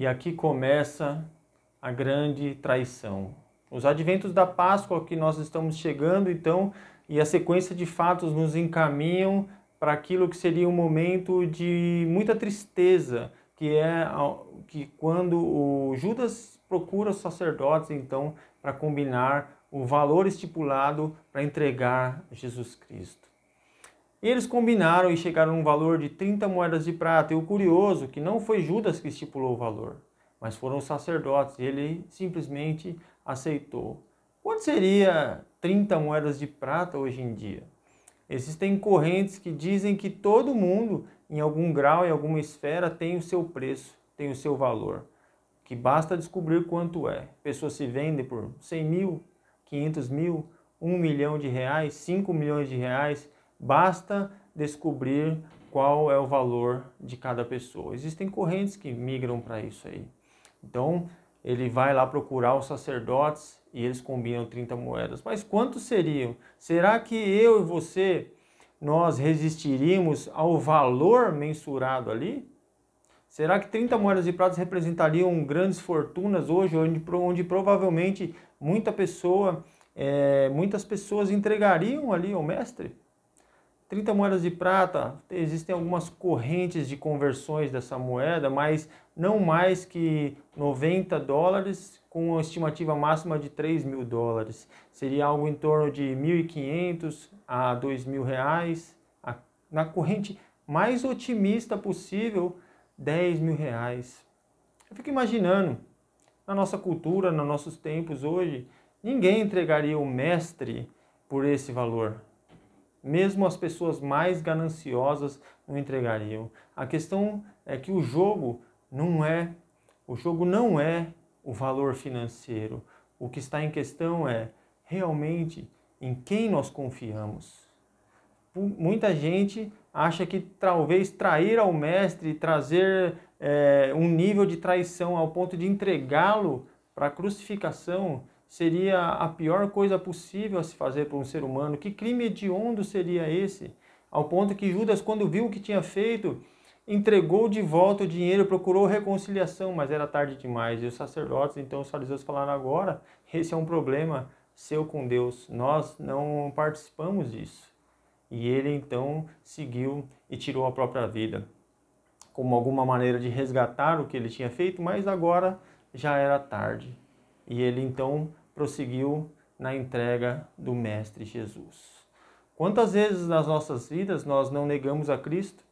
E aqui começa a grande traição. Os adventos da Páscoa que nós estamos chegando, então, e a sequência de fatos nos encaminham para aquilo que seria um momento de muita tristeza, que é que quando o Judas procura os sacerdotes, então, para combinar o valor estipulado para entregar Jesus Cristo. E eles combinaram e chegaram a um valor de 30 moedas de prata. E o curioso que não foi Judas que estipulou o valor, mas foram os sacerdotes. E ele simplesmente aceitou. Quanto seria 30 moedas de prata hoje em dia? Existem correntes que dizem que todo mundo, em algum grau, em alguma esfera, tem o seu preço, tem o seu valor. Que basta descobrir quanto é. Pessoas se vendem por 100 mil, 500 mil, 1 milhão de reais, 5 milhões de reais Basta descobrir qual é o valor de cada pessoa. Existem correntes que migram para isso aí. Então, ele vai lá procurar os sacerdotes e eles combinam 30 moedas. Mas quantos seriam? Será que eu e você nós resistiríamos ao valor mensurado ali? Será que 30 moedas de prata representariam grandes fortunas hoje, onde, onde provavelmente muita pessoa, é, muitas pessoas entregariam ali ao mestre? 30 moedas de prata, existem algumas correntes de conversões dessa moeda, mas não mais que 90 dólares, com uma estimativa máxima de 3 mil dólares. Seria algo em torno de 1.500 a 2 mil reais. Na corrente mais otimista possível, 10 mil reais. Eu fico imaginando, na nossa cultura, nos nossos tempos hoje, ninguém entregaria o mestre por esse valor. Mesmo as pessoas mais gananciosas não entregariam. A questão é que o jogo não é o jogo não é o valor financeiro. O que está em questão é realmente em quem nós confiamos. Muita gente acha que talvez trair ao mestre, trazer é, um nível de traição ao ponto de entregá-lo para a crucificação seria a pior coisa possível a se fazer para um ser humano. Que crime hediondo seria esse? Ao ponto que Judas, quando viu o que tinha feito, entregou de volta o dinheiro, procurou reconciliação, mas era tarde demais. E os sacerdotes, então os fariseus falaram agora, esse é um problema seu com Deus. Nós não participamos disso. E ele então seguiu e tirou a própria vida, como alguma maneira de resgatar o que ele tinha feito, mas agora já era tarde. E ele então prosseguiu na entrega do Mestre Jesus. Quantas vezes nas nossas vidas nós não negamos a Cristo?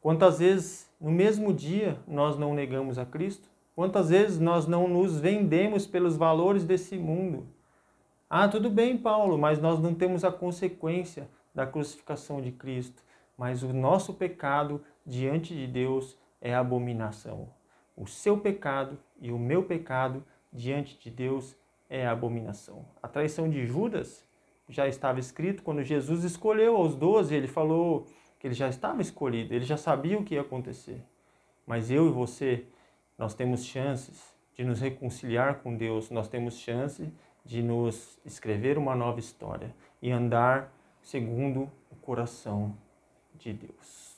Quantas vezes no mesmo dia nós não negamos a Cristo? Quantas vezes nós não nos vendemos pelos valores desse mundo? Ah, tudo bem, Paulo, mas nós não temos a consequência da crucificação de Cristo. Mas o nosso pecado diante de Deus é abominação. O seu pecado e o meu pecado diante de Deus é abominação. A traição de Judas já estava escrito quando Jesus escolheu os doze, ele falou que ele já estava escolhido, ele já sabia o que ia acontecer. Mas eu e você, nós temos chances de nos reconciliar com Deus, nós temos chance de nos escrever uma nova história e andar segundo o coração de Deus.